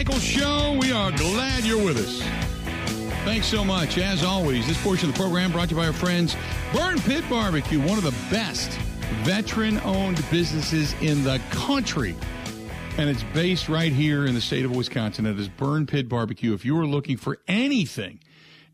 Michaels Show. We are glad you're with us. Thanks so much. As always, this portion of the program brought to you by our friends Burn Pit Barbecue, one of the best veteran owned businesses in the country. And it's based right here in the state of Wisconsin. It is Burn Pit Barbecue. If you are looking for anything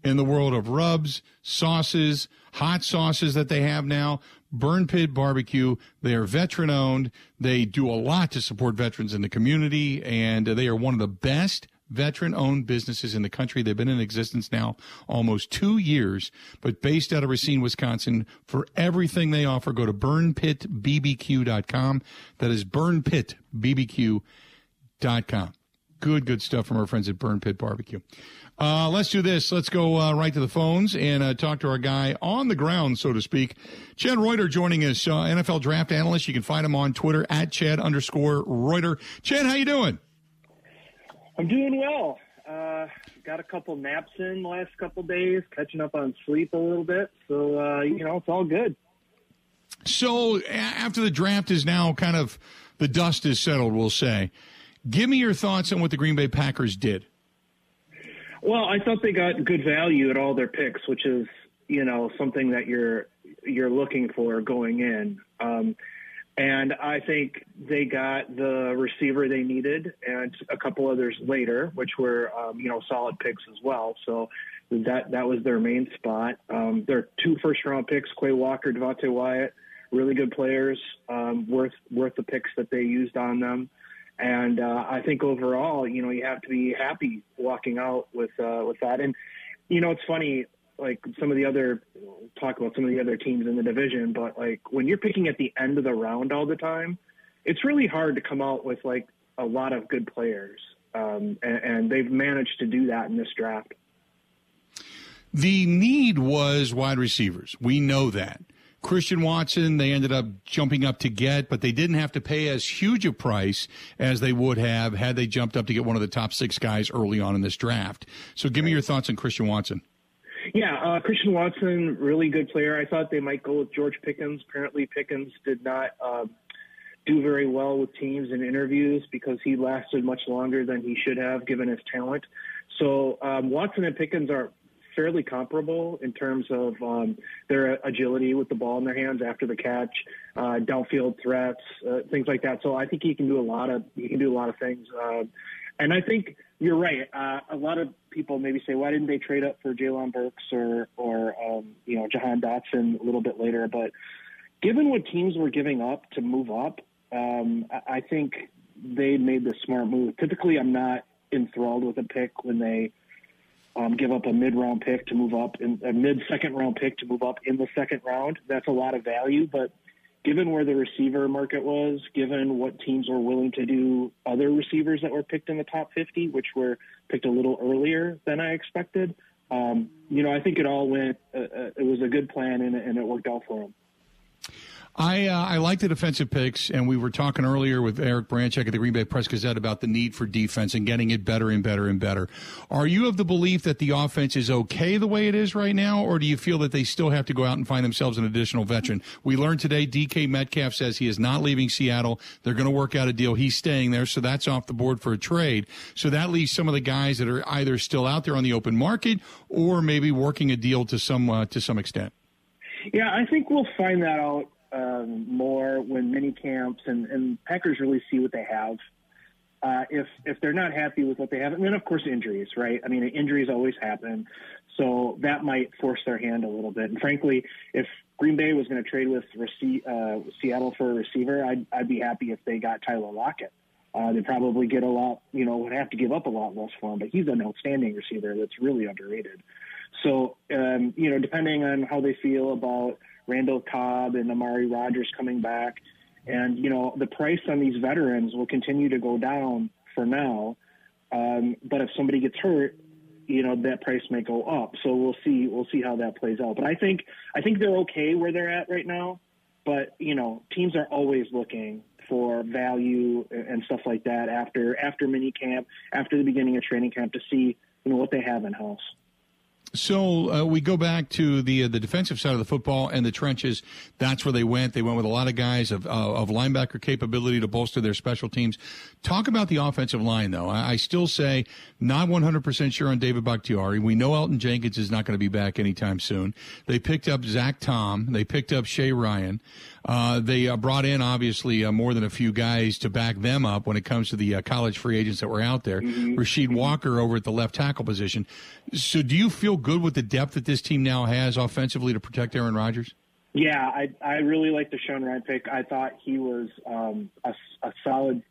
in the world of rubs, sauces, hot sauces that they have now, Burn Pit Barbecue. They are veteran owned. They do a lot to support veterans in the community, and they are one of the best veteran owned businesses in the country. They've been in existence now almost two years, but based out of Racine, Wisconsin. For everything they offer, go to burnpitbbq.com. That is burnpitbbq.com. Good, good stuff from our friends at Burn Pit Barbecue. Uh, let's do this. Let's go uh, right to the phones and uh, talk to our guy on the ground, so to speak. Chad Reuter joining us, uh, NFL draft analyst. You can find him on Twitter at Chad underscore Reuter. Chad, how you doing? I'm doing well. Uh, got a couple naps in the last couple days, catching up on sleep a little bit. So, uh, you know, it's all good. So after the draft is now kind of the dust is settled, we'll say. Give me your thoughts on what the Green Bay Packers did. Well, I thought they got good value at all their picks, which is you know something that you're you're looking for going in. Um, and I think they got the receiver they needed, and a couple others later, which were um, you know solid picks as well. So that that was their main spot. Um, their two first round picks, Quay Walker, Devonte Wyatt, really good players, um, worth worth the picks that they used on them. And uh, I think overall, you know, you have to be happy walking out with uh, with that. And you know, it's funny, like some of the other talk about some of the other teams in the division, but like when you're picking at the end of the round all the time, it's really hard to come out with like a lot of good players. Um, and, and they've managed to do that in this draft. The need was wide receivers. We know that. Christian Watson, they ended up jumping up to get, but they didn't have to pay as huge a price as they would have had they jumped up to get one of the top six guys early on in this draft. So give me your thoughts on Christian Watson. Yeah, uh, Christian Watson, really good player. I thought they might go with George Pickens. Apparently, Pickens did not uh, do very well with teams and interviews because he lasted much longer than he should have given his talent. So um, Watson and Pickens are fairly comparable in terms of um, their agility with the ball in their hands after the catch, uh, downfield threats, uh, things like that. So I think he can do a lot of he can do a lot of things. Uh, and I think you're right. Uh, a lot of people maybe say, why didn't they trade up for Treylon Burks or or um, you know Jahan Dotson a little bit later? But given what teams were giving up to move up, um, I think they made the smart move. Typically, I'm not enthralled with a pick when they um, give up a mid round pick to move up, in, a mid second round pick to move up in the second round. That's a lot of value, but given where the receiver market was, given what teams were willing to do, other receivers that were picked in the top 50, which were picked a little earlier than I expected, um, you know, I think it all went. Uh, uh it was a good plan, and, and it worked out for them. I uh, I like the defensive picks, and we were talking earlier with Eric Branchek at the Green Bay Press Gazette about the need for defense and getting it better and better and better. Are you of the belief that the offense is okay the way it is right now, or do you feel that they still have to go out and find themselves an additional veteran? We learned today DK Metcalf says he is not leaving Seattle. They're going to work out a deal. He's staying there, so that's off the board for a trade. So that leaves some of the guys that are either still out there on the open market or maybe working a deal to some uh, to some extent. Yeah, I think we'll find that out um, more when mini camps and, and Packers really see what they have. Uh, if if they're not happy with what they have, and then of course injuries, right? I mean, injuries always happen, so that might force their hand a little bit. And frankly, if Green Bay was going to trade with rece- uh, Seattle for a receiver, I'd, I'd be happy if they got Tyler Lockett. Uh, they probably get a lot, you know, would have to give up a lot less for him, but he's an outstanding receiver that's really underrated. So, um, you know, depending on how they feel about Randall Cobb and Amari Rodgers coming back. And, you know, the price on these veterans will continue to go down for now. Um, but if somebody gets hurt, you know, that price may go up. So we'll see, we'll see how that plays out. But I think, I think they're okay where they're at right now. But, you know, teams are always looking for value and stuff like that after, after mini camp, after the beginning of training camp to see, you know, what they have in house. So uh, we go back to the uh, the defensive side of the football and the trenches. That's where they went. They went with a lot of guys of uh, of linebacker capability to bolster their special teams. Talk about the offensive line, though. I, I still say not 100 percent sure on David Bakhtiari. We know Elgton Jenkins is not going to be back anytime soon. They picked up Zach Tom. They picked up Sean Rhyan. Uh, they uh, brought in obviously uh, more than a few guys to back them up when it comes to the uh, college free agents that were out there. Mm-hmm. Rasheed mm-hmm. Walker over at the left tackle position. So, do you feel good with the depth that this team now has offensively to protect Aaron Rodgers? Yeah, I I really like the Sean Rhyan pick. I thought he was um, a, a solid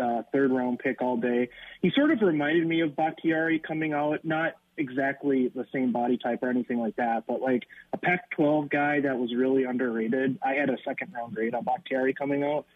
uh, third round pick all day. He sort of reminded me of Bakhtiari coming out, not exactly the same body type or anything like that, but like a Pac-12 guy that was really underrated. I had a second round grade on Bakhtiari coming out.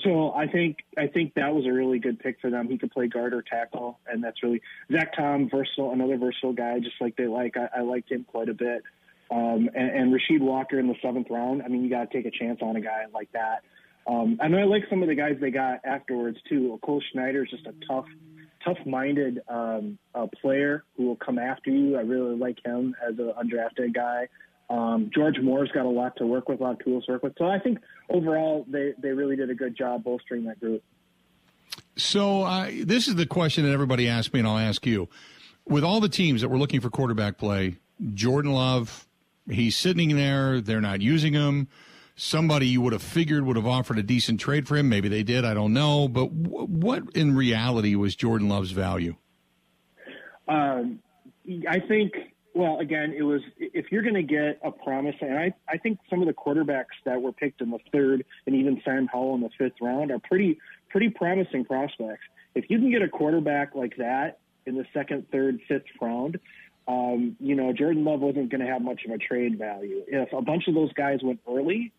So I think I think that was a really good pick for them. He could play guard or tackle, and that's really Zach Tom, versatile, another versatile guy, just like they like. I, I liked him quite a bit. Um, and, and Rasheed Walker in the seventh round. I mean, you got to take a chance on a guy like that. Um, and I like some of the guys they got afterwards too. Cole Schneider is just a tough tough-minded um, uh, player who will come after you. I really like him as an undrafted guy. Um, George Moore's got a lot to work with, a lot of tools to work with. So I think overall they, they really did a good job bolstering that group. So uh, this is the question that everybody asks me, and I'll ask you. With all the teams that were looking for quarterback play, Jordan Love, he's sitting there. They're not using him somebody you would have figured would have offered a decent trade for him. Maybe they did. I don't know. But w- what in reality was Jordan Love's value? Um, I think. Well, again, it was if you're going to get a promise, and I, I think some of the quarterbacks that were picked in the third and even Sam Howell in the fifth round are pretty pretty promising prospects. If you can get a quarterback like that in the second, third, fifth round, um, you know, Jordan Love wasn't going to have much of a trade value. If a bunch of those guys went early,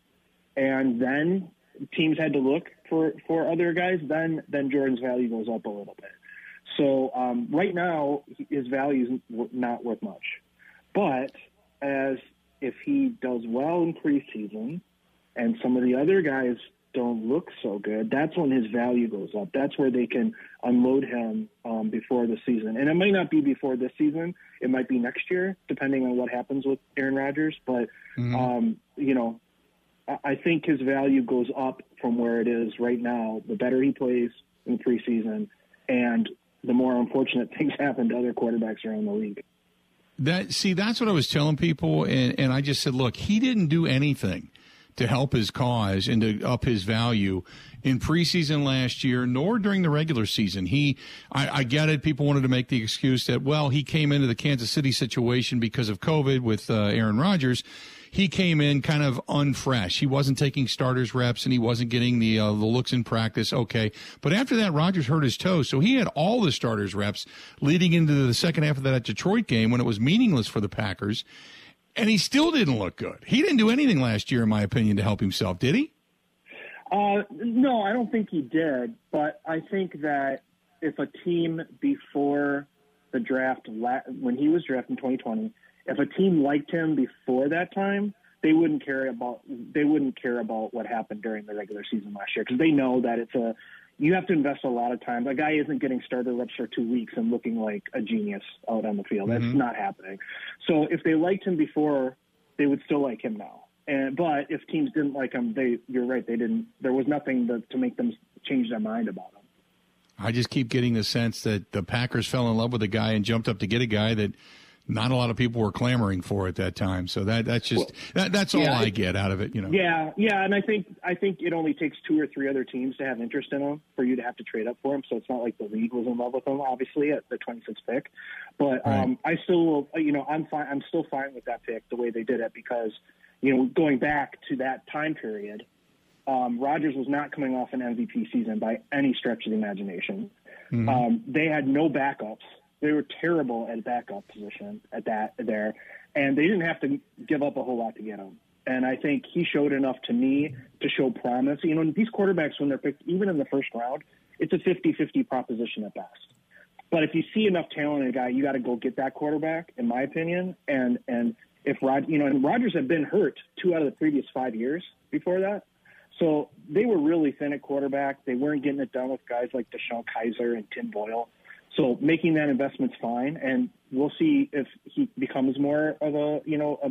and then teams had to look for for other guys, then then Jordan's value goes up a little bit. So um, right now, his value is not worth much. But as if he does well in preseason, and some of the other guys don't look so good, that's when his value goes up. That's where they can unload him um, before the season. And it might not be before this season; it might be next year, depending on what happens with Aaron Rodgers. But mm-hmm. um, you know, I think his value goes up from where it is right now. The better he plays in preseason, and the more unfortunate things happen to other quarterbacks around the league. That see, that's what I was telling people, and, and I just said, look, he didn't do anything to help his cause and to up his value in preseason last year, nor during the regular season. He, I, I, get it. People wanted to make the excuse that, well, he came into the Kansas City situation because of COVID with uh, Aaron Rodgers he came in kind of unfresh. He wasn't taking starters reps and he wasn't getting the uh, the looks in practice. Okay, but after that, Rodgers hurt his toe, so he had all the starters reps leading into the second half of that Detroit game when it was meaningless for the Packers, and he still didn't look good. He didn't do anything last year, in my opinion, to help himself. Did he? Uh, no, I don't think he did. But I think that if a team before the draft, when he was drafted in 2020, if a team liked him before that time, they wouldn't care about they wouldn't care about what happened during the regular season last year because they know that it's a you have to invest a lot of time. A guy isn't getting starter reps for two weeks and looking like a genius out on the field. That's mm-hmm. not happening. So if they liked him before, they would still like him now. And but if teams didn't like him, they you're right, they didn't. There was nothing to, to make them change their mind about him. I just keep getting the sense that the Packers fell in love with a guy and jumped up to get a guy that not a lot of people were clamoring for at that time. So that that's just well, that, that's all yeah, I get out of it, you know. Yeah, yeah, and I think I think it only takes two or three other teams to have interest in him for you to have to trade up for him. So it's not like the league was in love with him, obviously at the 26th pick. But right. um, I still, you know, I'm fine. I'm still fine with that pick the way they did it because, you know, going back to that time period, um, Rodgers was not coming off an MVP season by any stretch of the imagination. Mm-hmm. Um, they had no backups they were terrible at backup position at that there, and they didn't have to give up a whole lot to get him. And I think he showed enough to me to show promise. You know, these quarterbacks, when they're picked, even in the first round, it's a 50-50 proposition at best. But if you see enough talent in a guy, you got to go get that quarterback, in my opinion. And and if Rod, you know, and Rodgers had been hurt two out of the previous five years before that, so they were really thin at quarterback. They weren't getting it done with guys like DeShone Kizer and Tim Boyle. So making that investment's fine, and we'll see if he becomes more of a you know a,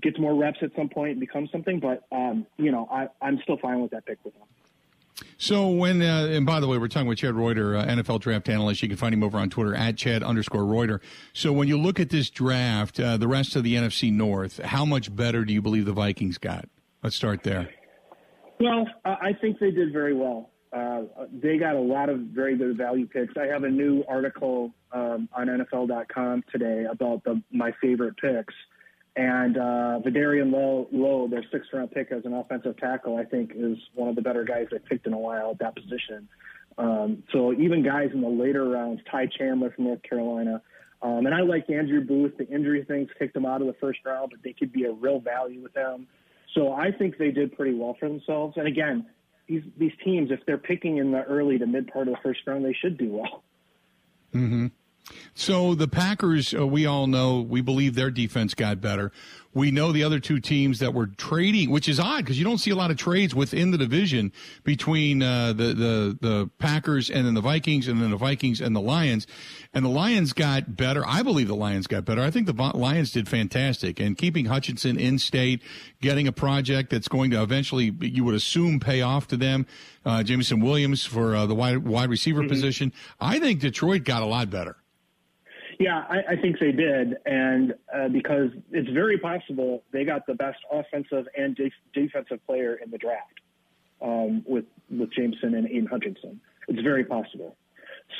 gets more reps at some point and becomes something. But um, you know, I, I'm still fine with that pick with him. So when uh, and by the way, we're talking with Chad Reuter, uh, NFL draft analyst. You can find him over on Twitter at Chad underscore Reuter. So when you look at this draft, uh, the rest of the NFC North, how much better do you believe the Vikings got? Let's start there. Well, I think they did very well. Uh, they got a lot of very good value picks. I have a new article um, on NFL.com today about the, my favorite picks. And uh, Vederian Lowe, Lowe, their sixth round pick as an offensive tackle, I think is one of the better guys they picked in a while at that position. Um, so even guys in the later rounds, Ty Chandler from North Carolina, um, and I like Andrew Booth. The injury things kicked him out of the first round, but they could be a real value with them. So I think they did pretty well for themselves. And again, these these teams, if they're picking in the early to mid part of the first round, they should do well. Mm-hmm. So the Packers, uh, we all know, we believe their defense got better. We know the other two teams that were trading, which is odd because you don't see a lot of trades within the division between uh, the, the the Packers and then the Vikings and then the Vikings and the Lions. And the Lions got better. I believe the Lions got better. I think the Lions did fantastic. And keeping Hutchinson in state, getting a project that's going to eventually, you would assume, pay off to them. Uh, Jameson Williams for uh, the wide wide receiver mm-hmm. position. I think Detroit got a lot better. Yeah, I, I think they did, and uh, because it's very possible they got the best offensive and de- defensive player in the draft um, with with Jameson and Aidan Hutchinson. It's very possible.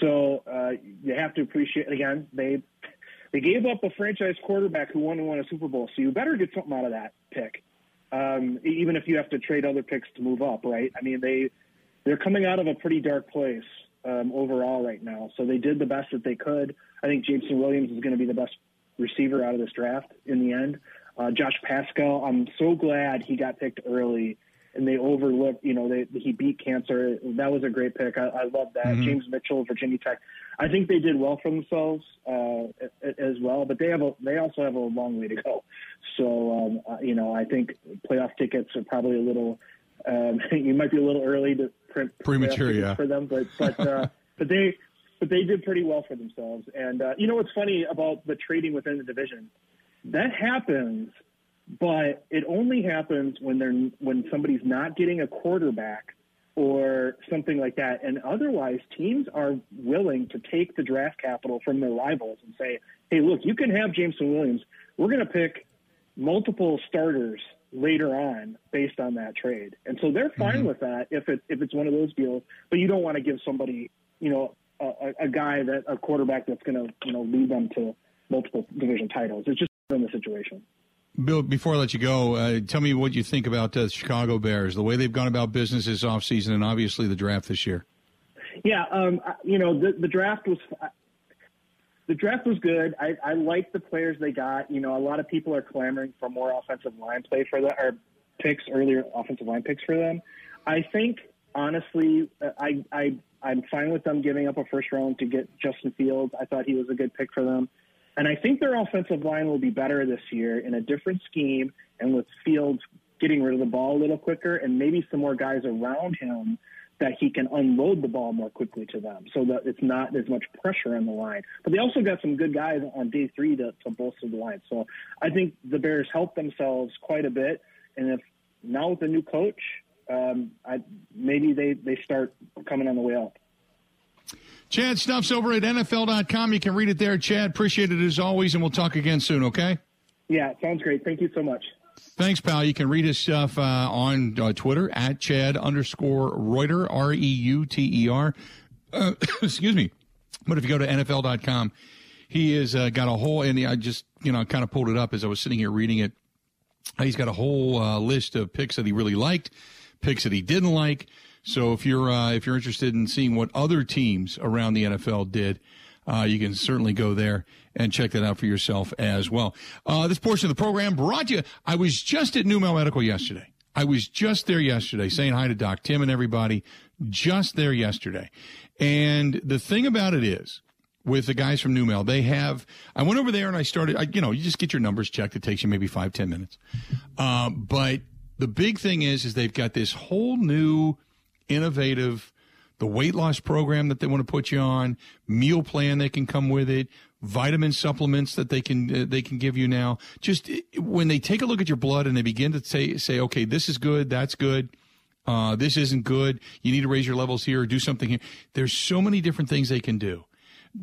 So uh, you have to appreciate again they they gave up a franchise quarterback who won and won a Super Bowl, so you better get something out of that pick, um, even if you have to trade other picks to move up. Right? I mean they they're coming out of a pretty dark place um, overall right now, so they did the best that they could. I think Jameson Williams is going to be the best receiver out of this draft in the end. Uh, Josh Paschal, I'm so glad he got picked early and they overlooked, you know, they, he beat cancer. That was a great pick. I, I love that. Mm-hmm. James Mitchell, Virginia Tech. I think they did well for themselves uh, as well, but they have a, they also have a long way to go. So, um, uh, you know, I think playoff tickets are probably a little, um, you might be a little early to print premature, yeah, for them, but but uh, but they but they did pretty well for themselves. And uh, you know what's funny about the trading within the division? That happens, but it only happens when they're when somebody's not getting a quarterback or something like that. And otherwise, teams are willing to take the draft capital from their rivals and say, "Hey, look, you can have Jameson Williams. We're going to pick multiple starters later on based on that trade." And so they're fine mm-hmm. with that if it if it's one of those deals. But you don't want to give somebody, you know, a, a guy that a quarterback that's going to you know lead them to multiple division titles. It's just in the situation. Bill, before I let you go, uh, tell me what you think about uh, Chicago Bears, the way they've gone about business this offseason, and obviously the draft this year. Yeah, um, you know the the draft was the draft was good. I, I like the players they got. You know, a lot of people are clamoring for more offensive line play for that, or picks earlier offensive line picks for them. I think honestly, uh, I I I'm fine with them giving up a first round to get Justin Fields. I thought he was a good pick for them. And I think their offensive line will be better this year in a different scheme and with Fields getting rid of the ball a little quicker and maybe some more guys around him that he can unload the ball more quickly to them so that it's not as much pressure on the line. But they also got some good guys on day three to, to bolster the line. So I think the Bears helped themselves quite a bit. And if now with the new coach, um, I, maybe they, they start coming on the way up. Chad Stuff's over at NFL.com. You can read it there. Chad, appreciate it as always, and we'll talk again soon, okay? Yeah, sounds great. Thank you so much. Thanks, pal. You can read his stuff uh, on uh, Twitter at Chad underscore Reuter, R E U T E R. Uh, excuse me. But if you go to NFL.com, he has uh, got a whole, and I just, you know, kind of pulled it up as I was sitting here reading it. He's got a whole uh, list of picks that he really liked picks that he didn't like. So if you're uh, if you're interested in seeing what other teams around the NFL did, uh, you can certainly go there and check that out for yourself as well. Uh, this portion of the program brought you. I was just at Numale Medical yesterday. I was just there yesterday, saying hi to Doc Tim and everybody. Just there yesterday, and the thing about it is, with the guys from Numale, they have. I went over there and I started. I, you know, you just get your numbers checked. It takes you maybe five ten minutes, uh, but the big thing is, is they've got this whole new innovative the weight loss program that they want to put you on, meal plan that can come with it, vitamin supplements that they can uh, they can give you now. Just when they take a look at your blood and they begin to say say, okay, this is good, that's good. Uh, this isn't good. You need to raise your levels here or do something here. There's so many different things they can do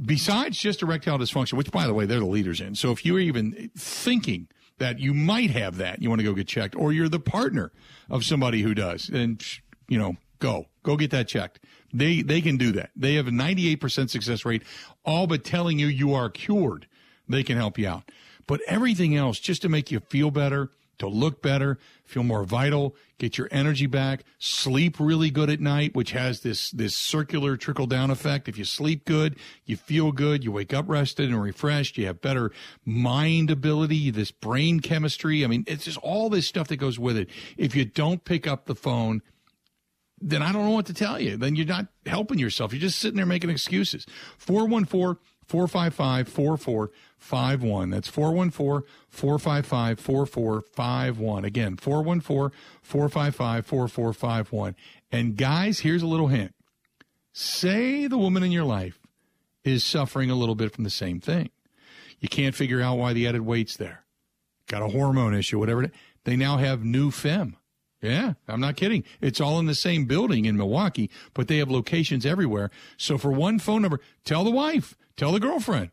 besides just erectile dysfunction, which by the way, they're the leaders in. So if you're even thinking that you might have that, you want to go get checked, or you're the partner of somebody who does, and you know, go go get that checked. They they can do that. They have a 98% success rate, all but telling you you are cured. They can help you out. But everything else, just to make you feel better, to look better, feel more vital, get your energy back, sleep really good at night, which has this this circular trickle down effect. If you sleep good, you feel good, you wake up rested and refreshed, you have better mind ability, this brain chemistry. I mean, it's just all this stuff that goes with it. If you don't pick up the phone, then I don't know what to tell you. Then you're not helping yourself. You're just sitting there making excuses. 414 455 4451. That's 414 455 4451. Again, 414 455 4451. And guys, here's a little hint. Say the woman in your life is suffering a little bit from the same thing. You can't figure out why the added weight's there. Got a hormone issue, whatever. They now have new fem yeah, I'm not kidding. It's all in the same building in Milwaukee, but they have locations everywhere. So for one phone number, tell the wife, tell the girlfriend.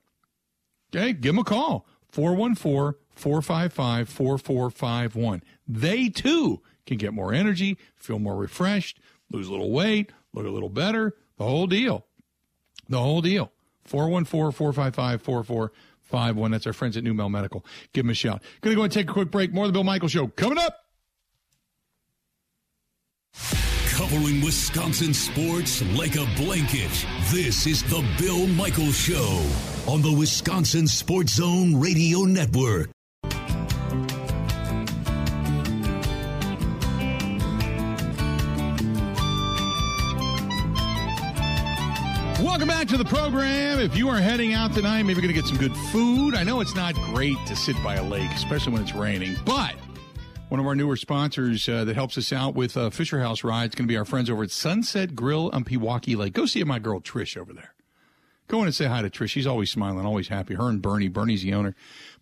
Okay, give them a call. 414 455 4451. They too can get more energy, feel more refreshed, lose a little weight, look a little better, the whole deal. The whole deal. 414 455 4451. That's our friends at Numale Medical. Give them a shout. Going to go and take a quick break. More of the Bill Michael Show coming up. Covering Wisconsin sports like a blanket. This is the Bill Michaels Show on the Wisconsin Sports Zone Radio Network. Welcome back to the program. If you are heading out tonight, maybe you're going to get some good food. I know it's not great to sit by a lake, especially when it's raining, but one of our newer sponsors uh, that helps us out with uh, Fisher House rides going to be our friends over at Sunset Grill on Pewaukee Lake. Go see my girl Trish over there. Go in and say hi to Trish. She's always smiling, always happy. Her and Bernie. Bernie's the owner,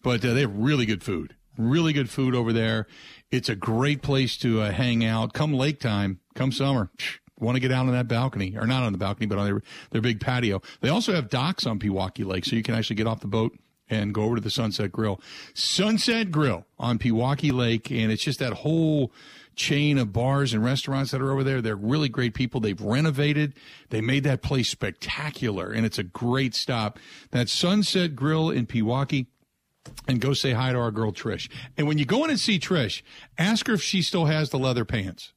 but uh, they have really good food. Really good food over there. It's a great place to uh, hang out. Come lake time, come summer. Want to get out on that balcony, or not on the balcony, but on their their big patio. They also have docks on Pewaukee Lake, so you can actually get off the boat and go over to the Sunset Grill. Sunset Grill on Pewaukee Lake, and it's just that whole chain of bars and restaurants that are over there. They're really great people. They've renovated. They made that place spectacular, and it's a great stop. That Sunset Grill in Pewaukee. And go say hi to our girl Trish. And when you go in and see Trish, ask her if she still has the leather pants.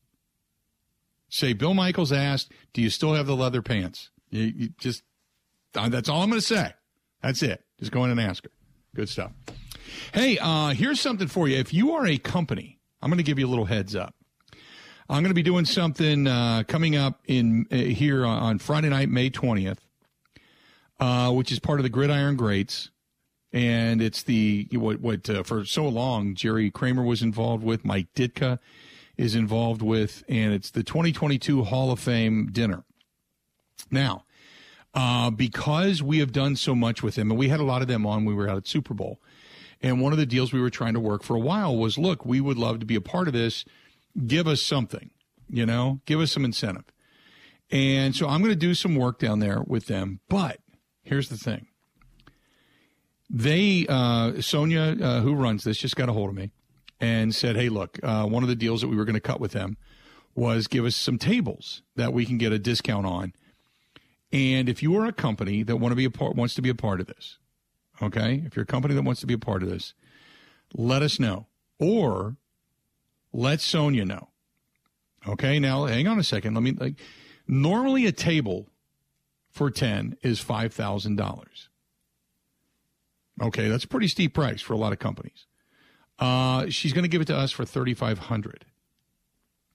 Say, Bill Michaels asked, Do you still have the leather pants? You, you just, uh, that's all I'm going to say. That's it. Just go in and ask her. Good stuff. Hey, uh, here's something for you. If you are a company, I'm going to give you a little heads up. I'm going to be doing something uh, coming up in uh, here on Friday night, May 20th, uh, which is part of the Gridiron Greats, and it's the what what uh, for so long Jerry Kramer was involved with, Mike Ditka is involved with, and it's the 2022 Hall of Fame dinner. Now, uh, because we have done so much with them, and we had a lot of them on. We were out at Super Bowl, and one of the deals we were trying to work for a while was, look, we would love to be a part of this. Give us something, you know, give us some incentive. And so I'm going to do some work down there with them. But here's the thing. They, uh, Sonia, uh, who runs this, just got a hold of me and said, hey, look, uh, one of the deals that we were going to cut with them was give us some tables that we can get a discount on and if you are a company that want to be a part, wants to be a part of this, okay, if you're a company that wants to be a part of this, let us know or let Sonia know. Okay, now hang on a second. Let me like normally a table for 10 is $5,000. Okay, that's a pretty steep price for a lot of companies. Uh, she's going to give it to us for 3500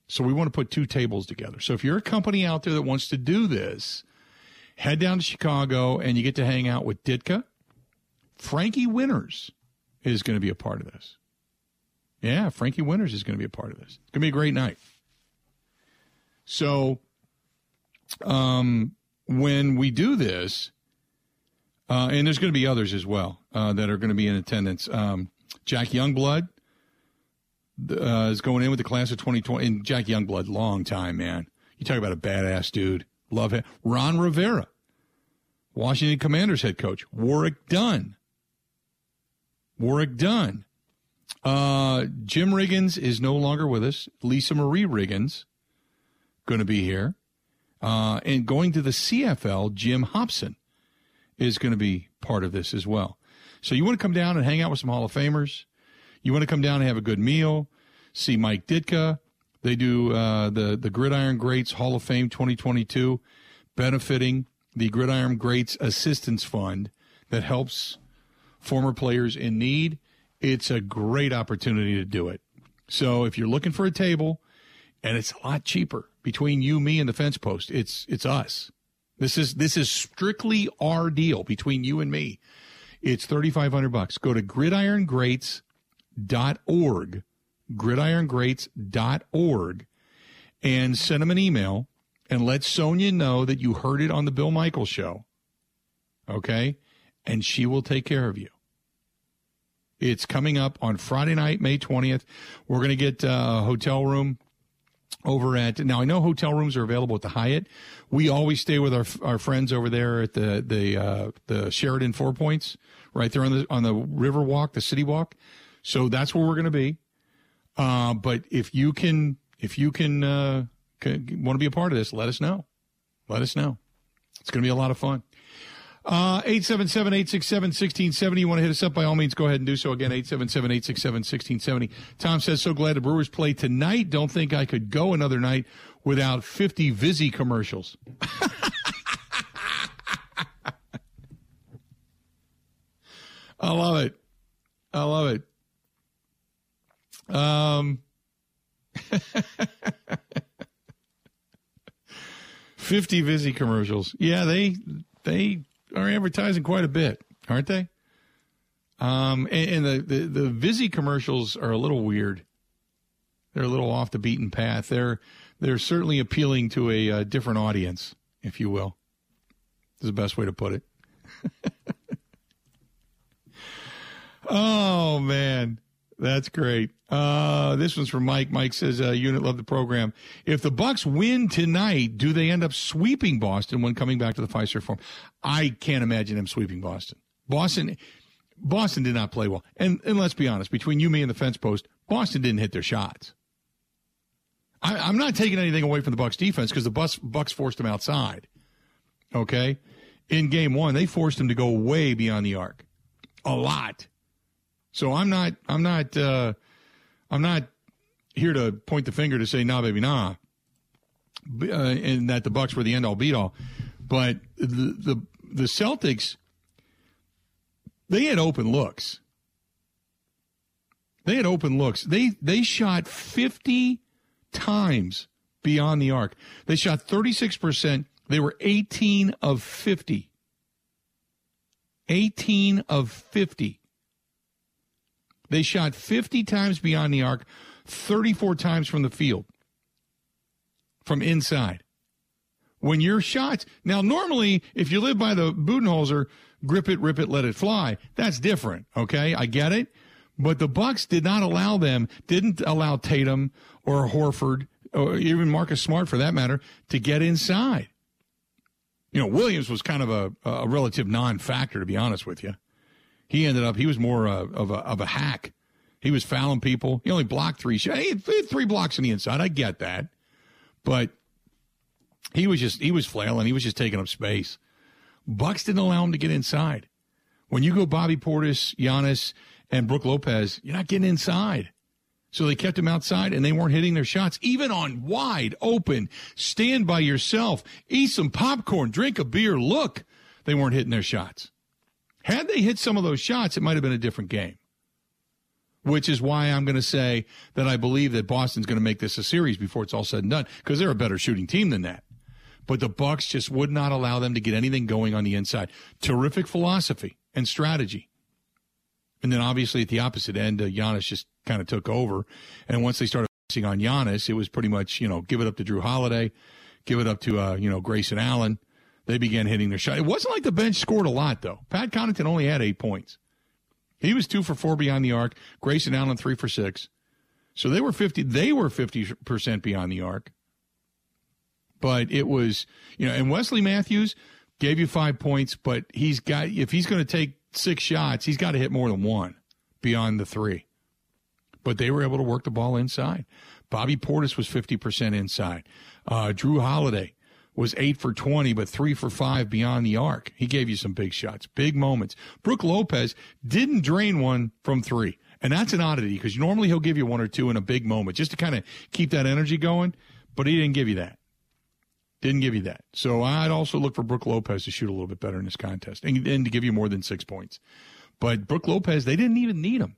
So we want to put two tables together. So if you're a company out there that wants to do this, Head down to Chicago and you get to hang out with Ditka. Frankie Winters is going to be a part of this. Yeah, Frankie Winters is going to be a part of this. It's going to be a great night. So um, when we do this, uh, and there's going to be others as well uh, that are going to be in attendance. Um, Jack Youngblood uh, is going in with the class of 2020. And Jack Youngblood, long time, man. You talk about a badass dude. Love him. Ron Rivera, Washington Commanders head coach. Warrick Dunn. Warrick Dunn. Uh, Jim Riggins is no longer with us. Lisa Marie Riggins going to be here. Uh, and going to the CFL, Jim Hopson is going to be part of this as well. So you want to come down and hang out with some Hall of Famers. You want to come down and have a good meal. See Mike Ditka. They do uh, the the Gridiron Greats Hall of Fame 2022, benefiting the Gridiron Greats Assistance Fund that helps former players in need. It's a great opportunity to do it. So if you're looking for a table, and it's a lot cheaper between you, me, and the fence post, it's it's us. This is this is strictly our deal between you and me. It's thirty five hundred bucks. Go to gridirongreats.org, gridirongreats.org, and send them an email and let Sonia know that you heard it on the Bill Michaels show. Okay? And she will take care of you. It's coming up on Friday night, May 20th. We're going to get a hotel room over at now I know hotel rooms are available at the Hyatt. We always stay with our our friends over there at the the uh, the Sheraton Four Points, right there on the on the River Walk, the City Walk. So that's where we're going to be. Uh, but if you can if you can, uh, can want to be a part of this, let us know. Let us know. It's going to be a lot of fun. Uh, 877-867-1670. You want to hit us up, by all means, go ahead and do so. Again, 877-867-1670. Tom says, so glad the Brewers play tonight. Don't think I could go another night without 50 Vizzy commercials. I love it. I love it. Um, 50 Vizzy commercials. Yeah, they, they are advertising quite a bit, aren't they? Um, and, and the, the, the Vizzy commercials are a little weird. They're a little off the beaten path. They're, they're certainly appealing to a, a different audience, if you will. Is the best way to put it. oh man, that's great. Uh, this one's from Mike. Mike says, uh, "Unit love the program. If the Bucks win tonight, do they end up sweeping Boston when coming back to the Fiserv Forum? I can't imagine them sweeping Boston. Boston, Boston did not play well. And and let's be honest, between you, me, and the fence post, Boston didn't hit their shots. I, am not taking anything away from the Bucks defense because the Bucks, Bucks forced them outside. Okay, in game one, they forced them to go way beyond the arc, a lot. So I'm not, I'm not, uh, I'm not here to point the finger to say nah, baby, nah, uh, and that the Bucks were the end all beat all. But the the the Celtics, they had open looks. They had open looks. They they shot 50 times beyond the arc. They shot 36%. They were 18 of 50. 18 of 50. They shot 50 times beyond the arc, 34 times from the field, from inside. When your shots, now normally, if you live by the Budenholzer, grip it, rip it, let it fly, that's different. Okay. I get it. But the Bucks did not allow them, didn't allow Tatum or Horford or even Marcus Smart for that matter to get inside. You know, Williams was kind of a, a relative non-factor, to be honest with you. He ended up, he was more uh, of, a, of a hack. He was fouling people. He only blocked three shots. He had three blocks on the inside. I get that. But he was just, he was flailing. He was just taking up space. Bucks didn't allow him to get inside. When you go Bobby Portis, Giannis, and Brook Lopez, you're not getting inside. So they kept him outside and they weren't hitting their shots, even on wide open, stand by yourself, eat some popcorn, drink a beer, look, they weren't hitting their shots. Had they hit some of those shots, it might have been a different game. Which is why I'm going to say that I believe that Boston's going to make this a series before it's all said and done because they're a better shooting team than that. But the Bucks just would not allow them to get anything going on the inside. Terrific philosophy and strategy. And then obviously at the opposite end, uh, Giannis just kind of took over. And once they started focusing on Giannis, it was pretty much, you know, give it up to Jrue Holiday, give it up to uh, you know Grayson Allen. They began hitting their shot. It wasn't like the bench scored a lot though. Pat Connaughton only had eight points. He was two for four beyond the arc. Grayson Allen three for six. So they were fifty. They were fifty percent beyond the arc. But it was you know, and Wesley Matthews gave you five points, but he's got if he's going to take six shots, he's got to hit more than one beyond the three. But they were able to work the ball inside. Bobby Portis was 50% inside. Uh, Jrue Holiday was eight for 20, but three for five beyond the arc. He gave you some big shots, big moments. Brook Lopez didn't drain one from three. And that's an oddity because normally he'll give you one or two in a big moment just to kind of keep that energy going, but he didn't give you that. Didn't give you that. So I'd also look for Brook Lopez to shoot a little bit better in this contest and, and to give you more than six points. But Brook Lopez, they didn't even need him.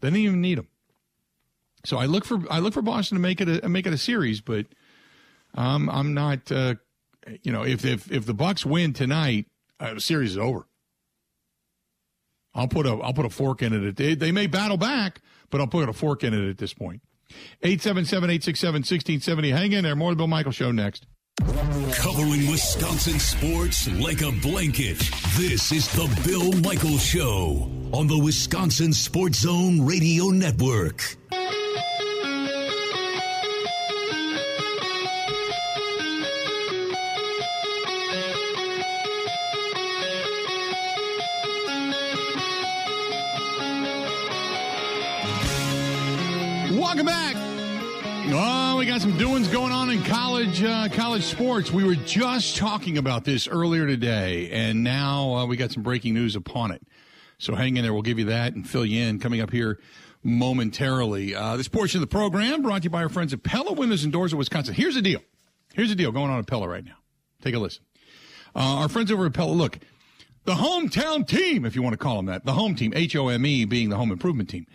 They didn't even need him. So I look for I look for Boston to make it a make it a series, but um, I'm not. Uh, you know, if if if the Bucks win tonight, uh, the series is over. I'll put a I'll put a fork in it. They, they may battle back, but I'll put a fork in it at this point. 877-867-1670. Hang in there. More of the Bill Michael Show next. Covering Wisconsin sports like a blanket. This is the Bill Michael Show on the Wisconsin Sports Zone Radio Network. Welcome back. Oh, we got some doings going on in college uh, college sports. We were just talking about this earlier today, and now uh, we got some breaking news upon it. So hang in there. We'll give you that and fill you in coming up here momentarily. Uh, this portion of the program brought to you by our friends at Pella Windows and Doors of Wisconsin. Here's the deal. Here's the deal going on at Pella right now. Take a listen. Uh, our friends over at Pella, look, the hometown team, if you want to call them that, the home team, H O M E being the home improvement team.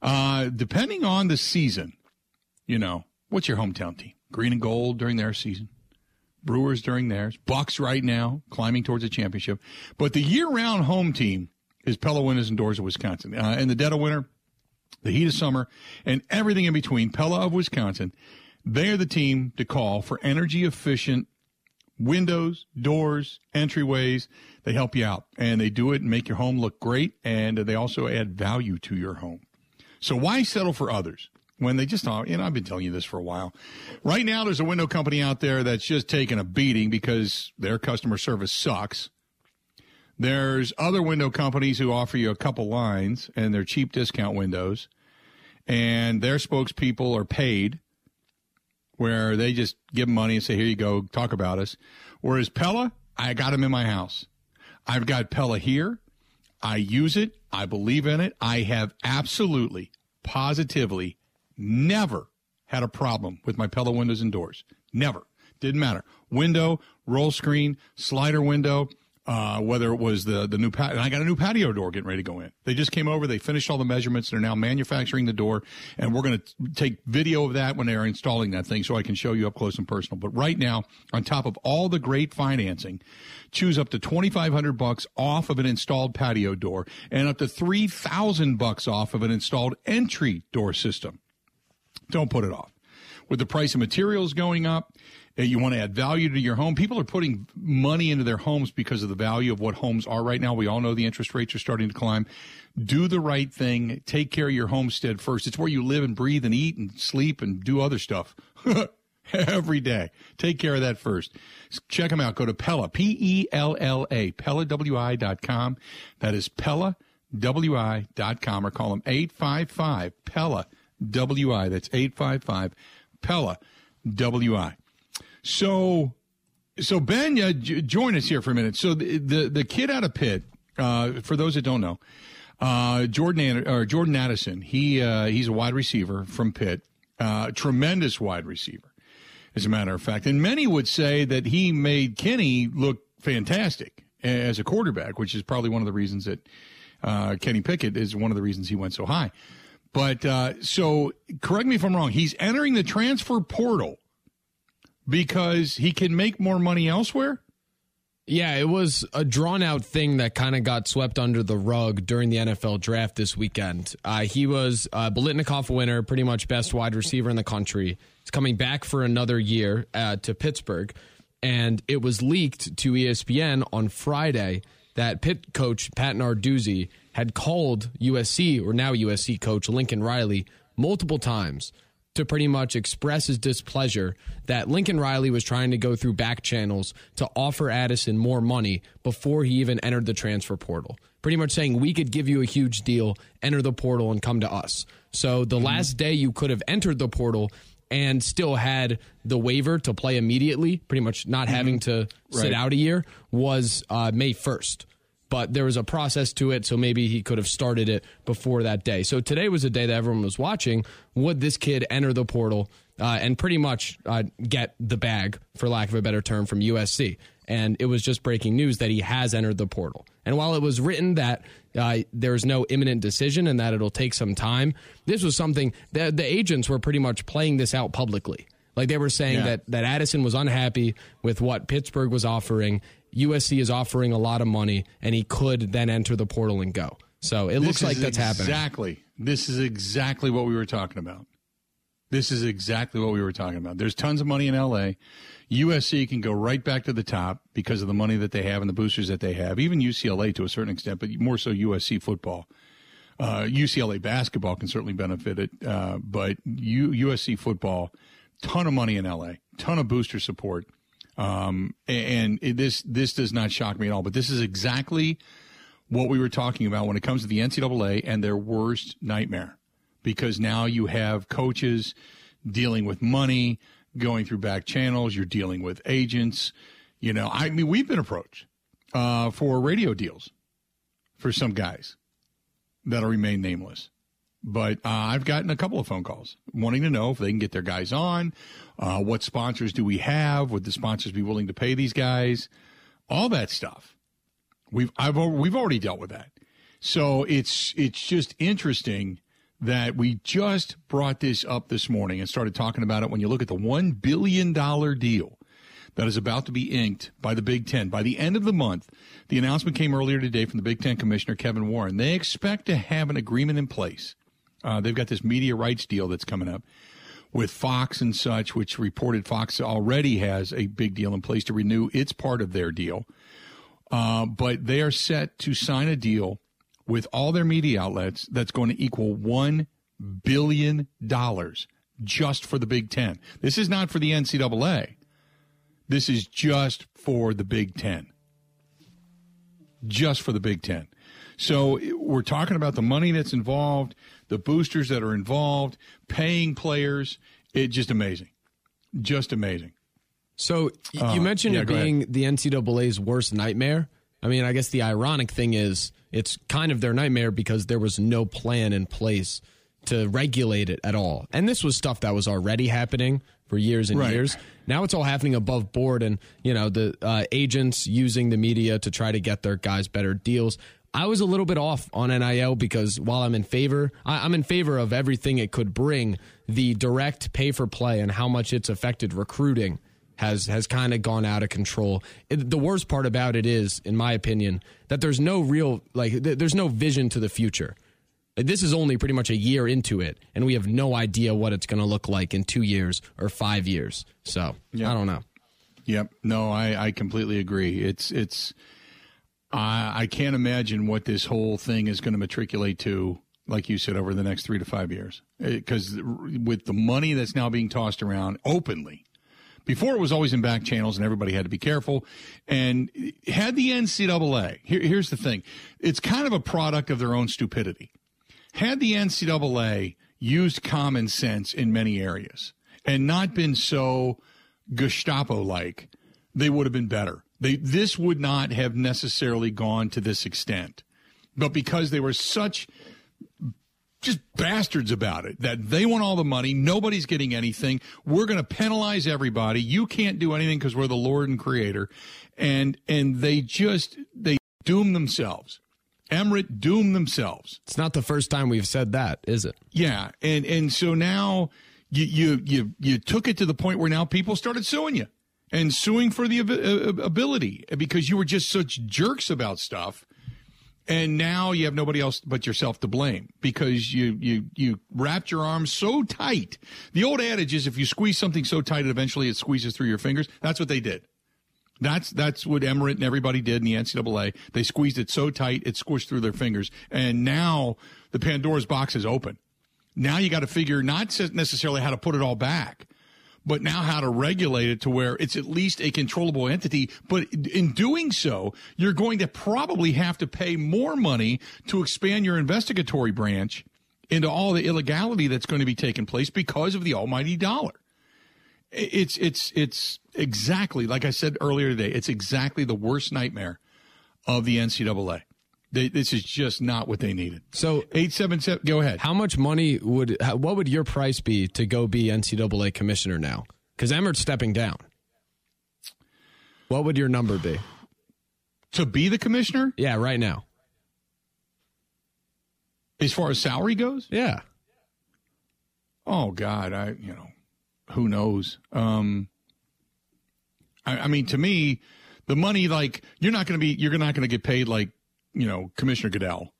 Uh, depending on the season, you know, what's your hometown team? Green and gold during their season. Brewers during theirs. Bucks right now climbing towards a championship. But the year-round home team is Pella Windows and Doors of Wisconsin. Uh, in the dead of winter, the heat of summer, and everything in between, Pella of Wisconsin, they are the team to call for energy efficient windows, doors, entryways. They help you out and they do it and make your home look great. And they also add value to your home. So why settle for others when they just, oh, you know, I've been telling you this for a while. Right now, there's a window company out there that's just taking a beating because their customer service sucks. There's other window companies who offer you a couple lines and they're cheap discount windows and their spokespeople are paid where they just give them money and say, here you go, talk about us. Whereas Pella, I got them in my house. I've got Pella here. I use it. I believe in it. I have absolutely, positively never had a problem with my Pella windows and doors. Never. Didn't matter. Window, roll screen, slider window, uh, whether it was the the new pat, and I got a new patio door getting ready to go in. They just came over, they finished all the measurements, they're now manufacturing the door, and we're going to take video of that when they're installing that thing, so I can show you up close and personal. But right now, on top of all the great financing, choose up to twenty five hundred bucks off of an installed patio door, and up to three thousand bucks off of an installed entry door system. Don't put it off. With the price of materials going up, Uh, you want to add value to your home. People are putting money into their homes because of the value of what homes are right now. We all know the interest rates are starting to climb. Do the right thing. Take care of your homestead first. It's where you live and breathe and eat and sleep and do other stuff. Every day. Take care of that first. Check them out. Go to Pella, P-E-L-L-A, PellaWI.com. That is PellaWI.com or call them 855 Pella WI. That's 855 Pella WI. So, so Ben, uh, j- join us here for a minute. So the the, the kid out of Pitt, uh, for those that don't know, uh, Jordan or Jordan Addison, he uh, he's a wide receiver from Pitt, uh, tremendous wide receiver, as a matter of fact. And many would say that he made Kenny look fantastic as a quarterback, which is probably one of the reasons that Kenny Pickett is one of the reasons he went so high. But so, correct me if I'm wrong. He's entering the transfer portal because he can make more money elsewhere? Yeah, it was a drawn out thing that kind of got swept under the rug during the NFL draft this weekend. Uh, he was a Biletnikoff winner, pretty much best wide receiver in the country. He's coming back for another year uh, to Pittsburgh. And it was leaked to ESPN on Friday that Pitt coach Pat Narduzzi had called USC, or now USC coach Lincoln Riley, multiple times to pretty much express his displeasure that Lincoln Riley was trying to go through back channels to offer Addison more money before he even entered the transfer portal. Pretty much saying, we could give you a huge deal, enter the portal, and come to us. So the mm-hmm. last day you could have entered the portal and still had the waiver to play immediately, pretty much not mm-hmm. having to sit out a year, was uh, May 1st but there was a process to it, so maybe he could have started it before that day. So today was a day that everyone was watching. Would this kid enter the portal uh, and pretty much uh, get the bag, for lack of a better term, from USC? And it was just breaking news that he has entered the portal. And while it was written that uh, there's no imminent decision and that it'll take some time, this was something that the agents were pretty much playing this out publicly. Like they were saying yeah. that that Addison was unhappy with what Pittsburgh was offering USC is offering a lot of money, and he could then enter the portal and go. So it this looks like that's exactly, happening. Exactly. This is exactly what we were talking about. This is exactly what we were talking about. There's tons of money in LA. USC can go right back to the top because of the money that they have and the boosters that they have. Even UCLA to a certain extent, but more so USC football. Uh, UCLA basketball can certainly benefit it, uh, but U- USC football, ton of money in LA, ton of booster support. Um, and it, this this does not shock me at all. But this is exactly what we were talking about when it comes to the NCAA and their worst nightmare, because now you have coaches dealing with money, going through back channels. You're dealing with agents. You know, I mean, we've been approached uh, for radio deals for some guys that'll remain nameless. But uh, I've gotten a couple of phone calls wanting to know if they can get their guys on. Uh, what sponsors do we have? Would the sponsors be willing to pay these guys? All that stuff. We've I've we've already dealt with that. So it's it's just interesting that we just brought this up this morning and started talking about it. When you look at the one billion dollar deal that is about to be inked by the Big Ten by the end of the month, the announcement came earlier today from the Big Ten Commissioner Kevin Warren. They expect to have an agreement in place uh, they've got this media rights deal that's coming up with Fox and such, which reported Fox already has a big deal in place to renew its part of their deal. Uh, but they are set to sign a deal with all their media outlets that's going to equal $1 billion just for the Big Ten. This is not for the NCAA. This is just for the Big Ten. Just for the Big Ten. So we're talking about the money that's involved the boosters that are involved, paying players. It's just amazing. Just amazing. So you uh, mentioned yeah, it being the NCAA's worst nightmare. I mean, I guess the ironic thing is it's kind of their nightmare because there was no plan in place to regulate it at all. And this was stuff that was already happening for years and right. years. Now it's all happening above board, and you know the uh, agents using the media to try to get their guys better deals. I was a little bit off on NIL because while I'm in favor, I, am in favor of everything it could bring. The direct pay for play and how much it's affected recruiting has has kind of gone out of control. It, the worst part about it is, in my opinion, that there's no real like th- there's no vision to the future. this is only pretty much a year into it, and we have no idea what it's going to look like in two years or five years. So yep. I don't know. Yep. No, I, I completely agree. It's it's I, I can't imagine what this whole thing is going to matriculate to, like you said, over the next three to five years. Because uh, with the money that's now being tossed around openly, before it was always in back channels and everybody had to be careful. And had the NCAA, here, here's the thing it's kind of a product of their own stupidity. Had the NCAA used common sense in many areas and not been so Gestapo like, they would have been better. They, this would not have necessarily gone to this extent. But because they were such just bastards about it that they want all the money, nobody's getting anything. We're going to penalize everybody. You can't do anything because we're the Lord and Creator. And and they just they doom themselves. Emmert doom themselves. It's not the first time we've said that, is it? Yeah, and and so now you you you you took it to the point where now people started suing you and suing for the uh, ab- ability because you were just such jerks about stuff. And now you have nobody else but yourself to blame because you, you, you wrapped your arms so tight. The old adage is if you squeeze something so tight, it eventually it squeezes through your fingers. That's what they did. That's that's what Emmert and everybody did in the NCAA. They squeezed it so tight it squished through their fingers, and now the Pandora's box is open. Now you got to figure not necessarily how to put it all back, but now how to regulate it to where it's at least a controllable entity. But in doing so, you're going to probably have to pay more money to expand your investigatory branch into all the illegality that's going to be taking place because of the almighty dollar. It's it's it's exactly like I said earlier today. It's exactly the worst nightmare of the NCAA. They, this is just not what they needed. So eight seven seven. Go ahead. How much money would? What would your price be to go be NCAA commissioner now? Because Emmert's stepping down. What would your number be to be the commissioner? Yeah, right now. As far as salary goes, yeah. Oh God, I you know who knows? Um, I, I mean, to me, the money like you're not going to be you're not going to get paid like you know Commissioner Goodell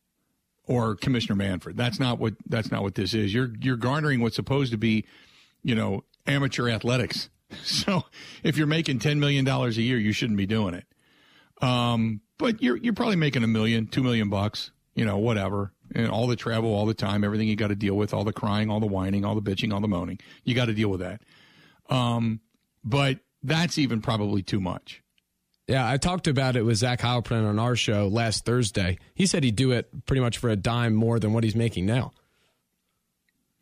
or Commissioner Manfred. That's not what that's not what this is. You're you're garnering what's supposed to be, you know, amateur athletics. So if you're making ten million dollars a year, you shouldn't be doing it. Um, but you're you're probably making a million, two million bucks, you know, whatever and all the travel all the time, everything you got to deal with, all the crying, all the whining, all the bitching, all the moaning. You got to deal with that. Um, but that's even probably too much. Yeah, I talked about it with Zach Heilprin on our show last Thursday. He said he'd do it pretty much for a dime more than what he's making now.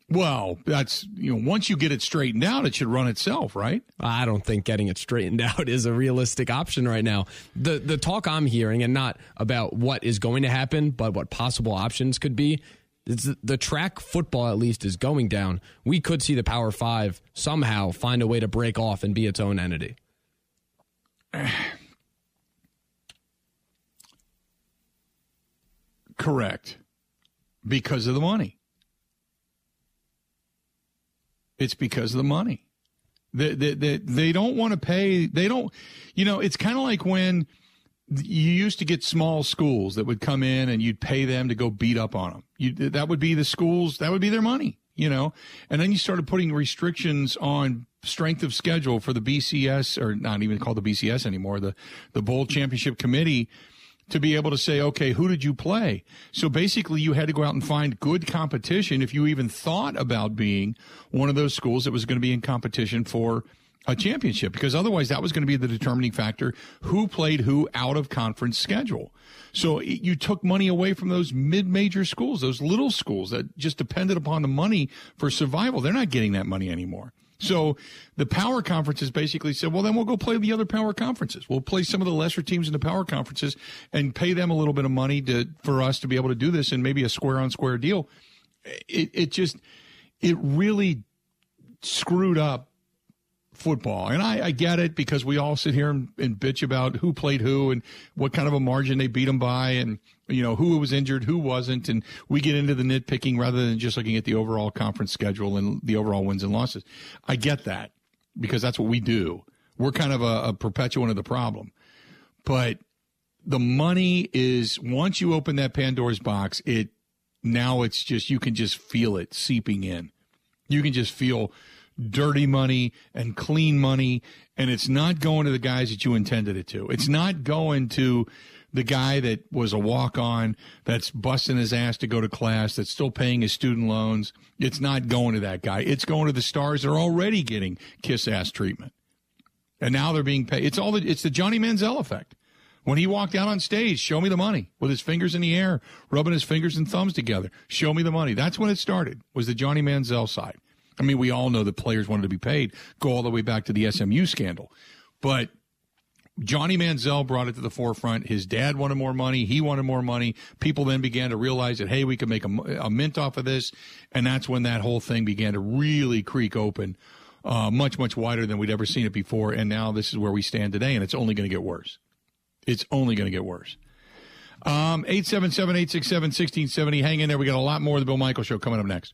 Well, that's you know, once you get it straightened out, it should run itself, right? I don't think getting it straightened out is a realistic option right now. The the talk I'm hearing, and not about what is going to happen, but what possible options could be. It's the track football at least is going down. We could see the Power Five somehow find a way to break off and be its own entity. Correct, because of the money. It's because of the money. They, they, they, they don't want to pay. They don't, you know, it's kind of like when you used to get small schools that would come in and you'd pay them to go beat up on them. You, that would be the schools, that would be their money, you know? And then you started putting restrictions on strength of schedule for the BCS, or not even called the BCS anymore, the, the Bowl Championship Committee to be able to say, okay, who did you play? So basically, you had to go out and find good competition if you even thought about being one of those schools that was going to be in competition for a championship, because otherwise that was going to be the determining factor who played who out of conference schedule. So you took money away from those mid-major schools, those little schools that just depended upon the money for survival. They're not getting that money anymore. So the power conferences basically said, well, then we'll go play the other power conferences. We'll play some of the lesser teams in the power conferences and pay them a little bit of money to, for us to be able to do this and maybe a square on square deal. It, it just, it really screwed up football. And I, I, get it because we all sit here and, and, bitch about who played who and what kind of a margin they beat them by and, you know, who was injured, who wasn't. And we get into the nitpicking rather than just looking at the overall conference schedule and the overall wins and losses. I get that because that's what we do. We're kind of a, a perpetuant of the problem. But the money is once you open that Pandora's box, it now it's just, you can just feel it seeping in. You can just feel dirty money and clean money. And it's not going to the guys that you intended it to. It's not going to the guy that was a walk on, that's busting his ass to go to class, that's still paying his student loans. It's not going to that guy. It's going to the stars that are already getting kiss ass treatment. And now they're being paid. It's all the, it's the Johnny Manziel effect. When he walked out on stage, show me the money with his fingers in the air, rubbing his fingers and thumbs together. Show me the money. That's when it started, was the Johnny Manziel side. I mean, we all know the players wanted to be paid. Go all the way back to the SMU scandal. But Johnny Manziel brought it to the forefront. His dad wanted more money. He wanted more money. People then began to realize that, hey, we could make a, a mint off of this. And that's when that whole thing began to really creak open, uh, much, much wider than we'd ever seen it before. And now this is where we stand today, and it's only going to get worse. It's only going to get worse. Um, 877 867 1670. Hang in there. We got a lot more of the Bill Michael Show coming up next.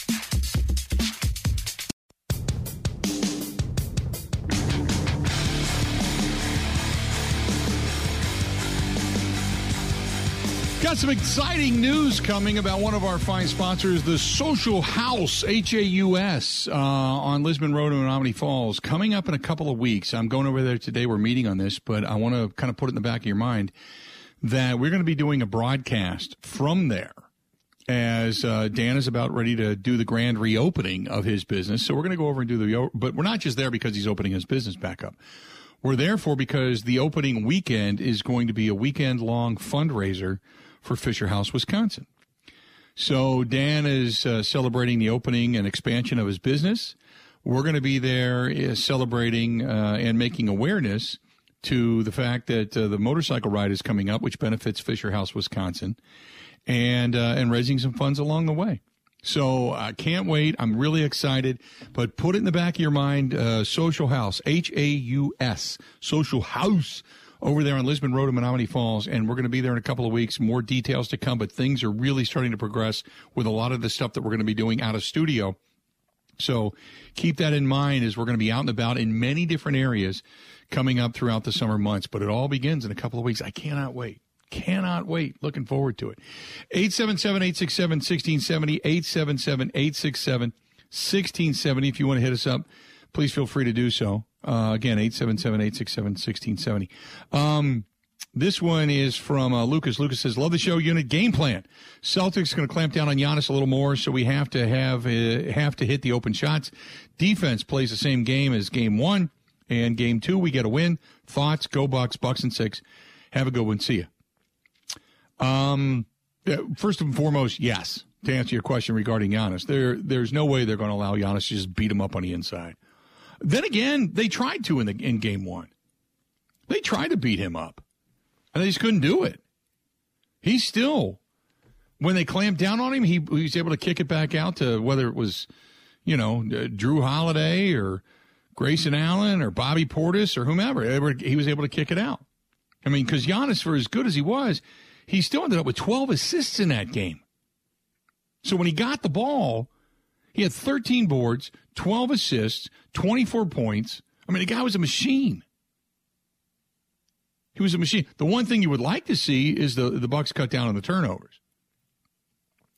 Got some exciting news coming about one of our fine sponsors, the Social Haus, H A U S, uh, on Lisbon Road in Menomonee Falls. Coming up in a couple of weeks. I'm going over there today. We're meeting on this, but I want to kind of put it in the back of your mind that we're going to be doing a broadcast from there as uh, Dan is about ready to do the grand reopening of his business. So we're going to go over and do the, but we're not just there because he's opening his business back up. We're there for because the opening weekend is going to be a weekend long fundraiser for Fisher House, Wisconsin. So Dan is uh, celebrating the opening and expansion of his business. We're going to be there uh, celebrating uh, and making awareness to the fact that uh, the motorcycle ride is coming up, which benefits Fisher House, Wisconsin, and uh, and raising some funds along the way. So I can't wait. I'm really excited. But put it in the back of your mind. Uh, Social Haus, H A U S, Social Haus over there on Lisbon Road in Menomonee Falls, and we're going to be there in a couple of weeks. More details to come, but things are really starting to progress with a lot of the stuff that we're going to be doing out of studio. So keep that in mind as we're going to be out and about in many different areas coming up throughout the summer months. But it all begins in a couple of weeks. I cannot wait. Cannot wait. Looking forward to it. 877 867 1670. 877 867 1670. If you want to hit us up, please feel free to do so. Uh, again, 877-867-1670. Um, this one is from uh, Lucas. Lucas says, "Love the show. Unit game plan. Celtics going to clamp down on Giannis a little more, so we have to have uh, have to hit the open shots. Defense plays the same game as game one and game two. We get a win. Thoughts? Go Bucks. Bucks and six. Have a good one. See you. Um, first and foremost, yes. To answer your question regarding Giannis, there there's no way they're going to allow Giannis to just beat him up on the inside. Then again, they tried to in the in game one. They tried to beat him up, and they just couldn't do it. He's still, when they clamped down on him, he, he was able to kick it back out to whether it was, you know, uh, Jrue Holiday or Grayson Allen or Bobby Portis or whomever. He was able to kick it out. I mean, because Giannis, for as good as he was, he still ended up with 12 assists in that game. So when he got the ball, he had 13 boards, 12 assists, 24 points. I mean, the guy was a machine. He was a machine. The one thing you would like to see is the the Bucks cut down on the turnovers.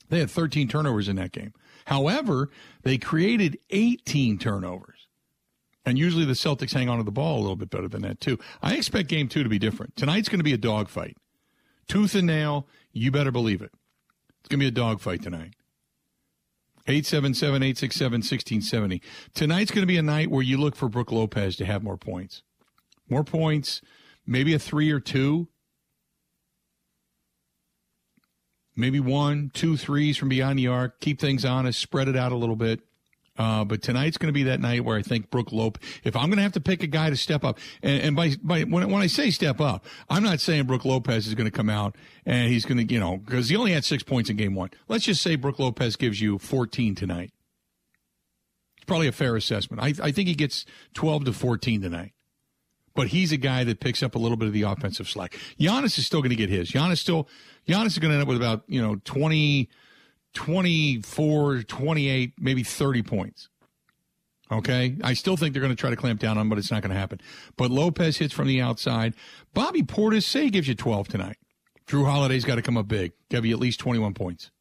They had 13 turnovers in that game. However, they created 18 turnovers. And usually the Celtics hang on to the ball a little bit better than that, too. I expect game two to be different. Tonight's going to be a dogfight. Tooth and nail, you better believe it. It's going to be a dogfight tonight. 877 867 1670. Tonight's going to be a night where you look for Brook Lopez to have more points. More points, maybe a three or two. Maybe one, two threes from beyond the arc. Keep things honest, spread it out a little bit. Uh, but tonight's going to be that night where I think Brook Lope, if I'm going to have to pick a guy to step up, and, and by, by when, when I say step up, I'm not saying Brook Lopez is going to come out and he's going to, you know, because he only had six points in game one. Let's just say Brook Lopez gives you 14 tonight. It's probably a fair assessment. I, I think he gets 12 to 14 tonight. But he's a guy that picks up a little bit of the offensive slack. Giannis is still going to get his. Giannis still, Giannis is going to end up with about, you know, 20, 24, 28, maybe 30 points. Okay. I still think they're going to try to clamp down on, him, but it's not going to happen. But Lopez hits from the outside. Bobby Portis, say he gives you 12 tonight. Jrue Holiday's got to come up big, give you at least 21 points.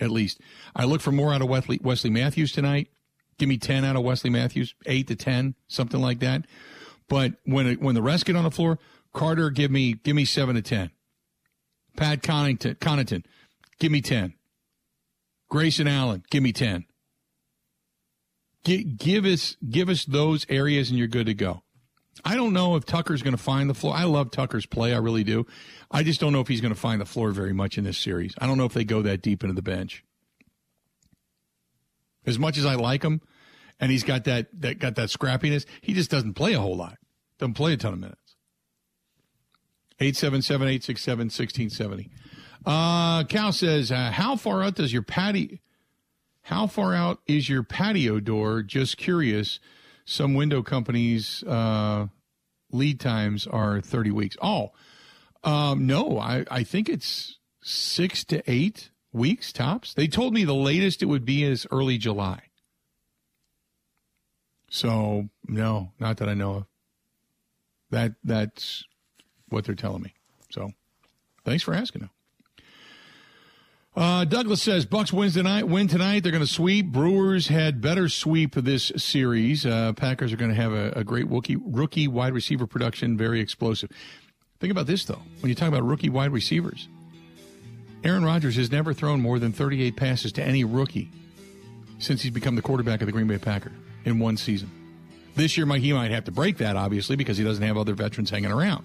At least. I look for more out of Wesley, Wesley Matthews tonight. Give me 10 out of Wesley Matthews, 8 to 10, something like that. But when when the rest get on the floor, Carter, give me give me 7 to 10. Pat Connaughton, Connaughton give me 10. Grayson Allen, give me 10. G- give us give us those areas and you're good to go. I don't know if Tucker's going to find the floor. I love Tucker's play, I really do. I just don't know if he's going to find the floor very much in this series. I don't know if they go that deep into the bench. As much as I like him, and he's got that that got that scrappiness, he just doesn't play a whole lot. Doesn't play a ton of minutes. 877 867 1670. Uh, Cal says, uh, how far out does your patio, how far out is your patio door? Just curious. Some window companies, uh, lead times are 30 weeks. Oh, um, no, I, I think it's six to eight weeks tops. They told me the latest it would be is early July. So no, not that I know of. That that's what they're telling me. So thanks for asking. Though. Uh, Douglas says Bucks wins tonight. Win tonight. They're going to sweep. Brewers had better sweep this series. Uh, Packers are going to have a, a great rookie rookie wide receiver production. Very explosive. Think about this though. When you talk about rookie wide receivers, Aaron Rodgers has never thrown more than 38 passes to any rookie since he's become the quarterback of the Green Bay Packers in one season. This year, he might have to break that, obviously, because he doesn't have other veterans hanging around.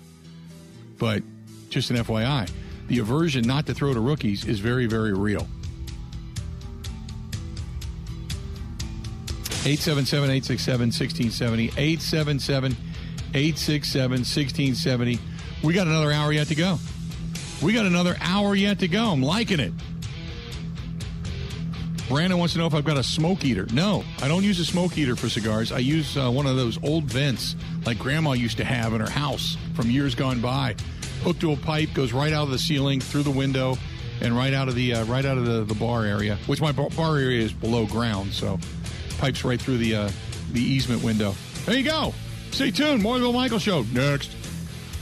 But just an FYI, the aversion not to throw to rookies is very, very real. 877 867 1670. 877 867 1670. We got another hour yet to go. We got another hour yet to go. I'm liking it. Brandon wants to know if I've got a smoke eater. No, I don't use a smoke eater for cigars. I use uh, one of those old vents like Grandma used to have in her house from years gone by. Hooked to a pipe, goes right out of the ceiling, through the window, and right out of the uh, right out of the, the bar area. Which my bar area is below ground, so pipes right through the uh, the easement window. There you go. Stay tuned. More Bill Michael Show next.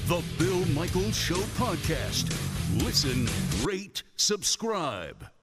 The Bill Michael Show podcast. Listen, rate, subscribe.